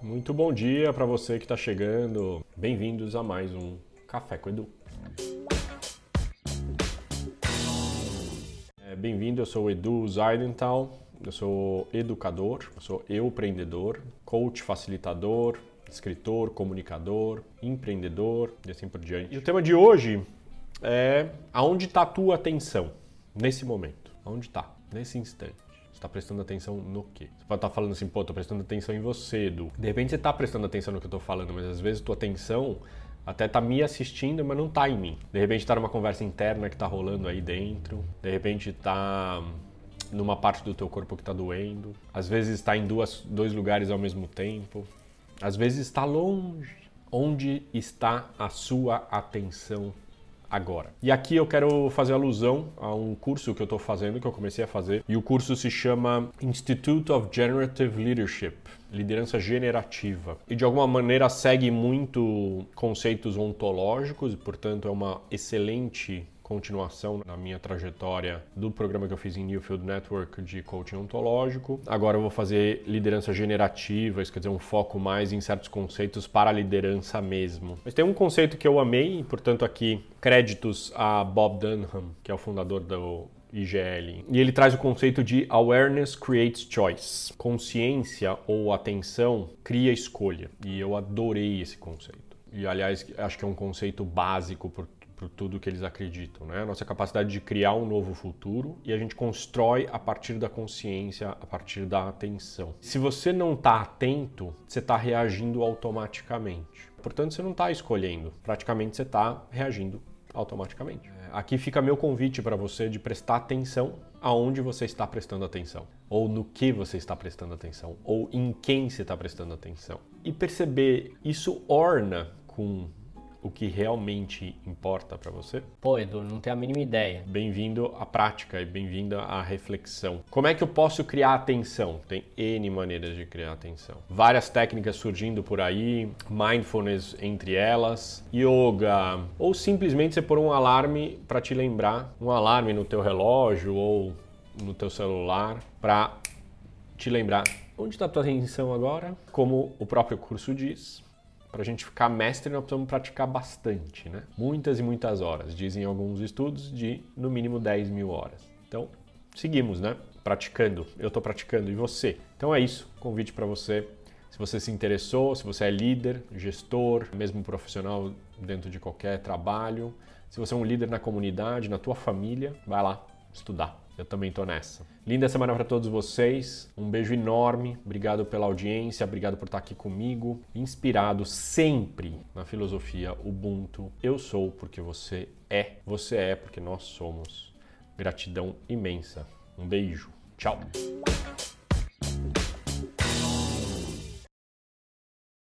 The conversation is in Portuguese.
Muito bom dia para você que está chegando. Bem-vindos a mais um Café com Edu. É, Bem-vindo, eu sou o Edu Zaidental, eu sou educador, eu sou empreendedor, coach facilitador, escritor, comunicador, empreendedor e assim por diante. E o tema de hoje é aonde está a tua atenção nesse momento? Aonde está? Nesse instante. Você está prestando atenção no quê? Você pode estar falando assim, pô, tô prestando atenção em você, Edu. De repente você está prestando atenção no que eu estou falando, mas às vezes tua atenção até tá me assistindo, mas não tá em mim. De repente tá numa conversa interna que tá rolando aí dentro. De repente tá numa parte do teu corpo que tá doendo. Às vezes está em duas, dois lugares ao mesmo tempo. Às vezes está longe. Onde está a sua atenção agora. E aqui eu quero fazer alusão a um curso que eu estou fazendo, que eu comecei a fazer, e o curso se chama Institute of Generative Leadership. Liderança generativa. E de alguma maneira segue muito conceitos ontológicos, portanto é uma excelente continuação na minha trajetória do programa que eu fiz em Newfield Network de coaching ontológico. Agora eu vou fazer liderança generativa, isso quer dizer um foco mais em certos conceitos para a liderança mesmo. Mas tem um conceito que eu amei, portanto aqui créditos a Bob Dunham, que é o fundador do IGL. E ele traz o conceito de awareness creates choice. Consciência ou atenção cria escolha. E eu adorei esse conceito. E aliás, acho que é um conceito básico por tudo que eles acreditam, né? Nossa capacidade de criar um novo futuro e a gente constrói a partir da consciência, a partir da atenção. Se você não está atento, você está reagindo automaticamente. Portanto, você não está escolhendo, praticamente você está reagindo automaticamente. Aqui fica meu convite para você de prestar atenção aonde você está prestando atenção, ou no que você está prestando atenção, ou em quem você está prestando atenção. E perceber isso orna com o que realmente importa para você? Pô, Edu, não tenho a mínima ideia. Bem-vindo à prática e bem-vindo à reflexão. Como é que eu posso criar atenção? Tem N maneiras de criar atenção. Várias técnicas surgindo por aí, mindfulness entre elas, yoga, ou simplesmente você pôr um alarme para te lembrar, um alarme no teu relógio ou no teu celular para te lembrar onde está a tua atenção agora, como o próprio curso diz para a gente ficar mestre, nós precisamos praticar bastante, né? Muitas e muitas horas. Dizem alguns estudos de no mínimo 10 mil horas. Então, seguimos, né? Praticando. Eu estou praticando e você. Então é isso. Convite para você. Se você se interessou, se você é líder, gestor, mesmo profissional dentro de qualquer trabalho, se você é um líder na comunidade, na tua família, vai lá estudar. Eu também tô nessa. Linda semana para todos vocês. Um beijo enorme. Obrigado pela audiência, obrigado por estar aqui comigo. Inspirado sempre na filosofia Ubuntu. Eu sou porque você é. Você é porque nós somos. Gratidão imensa. Um beijo. Tchau.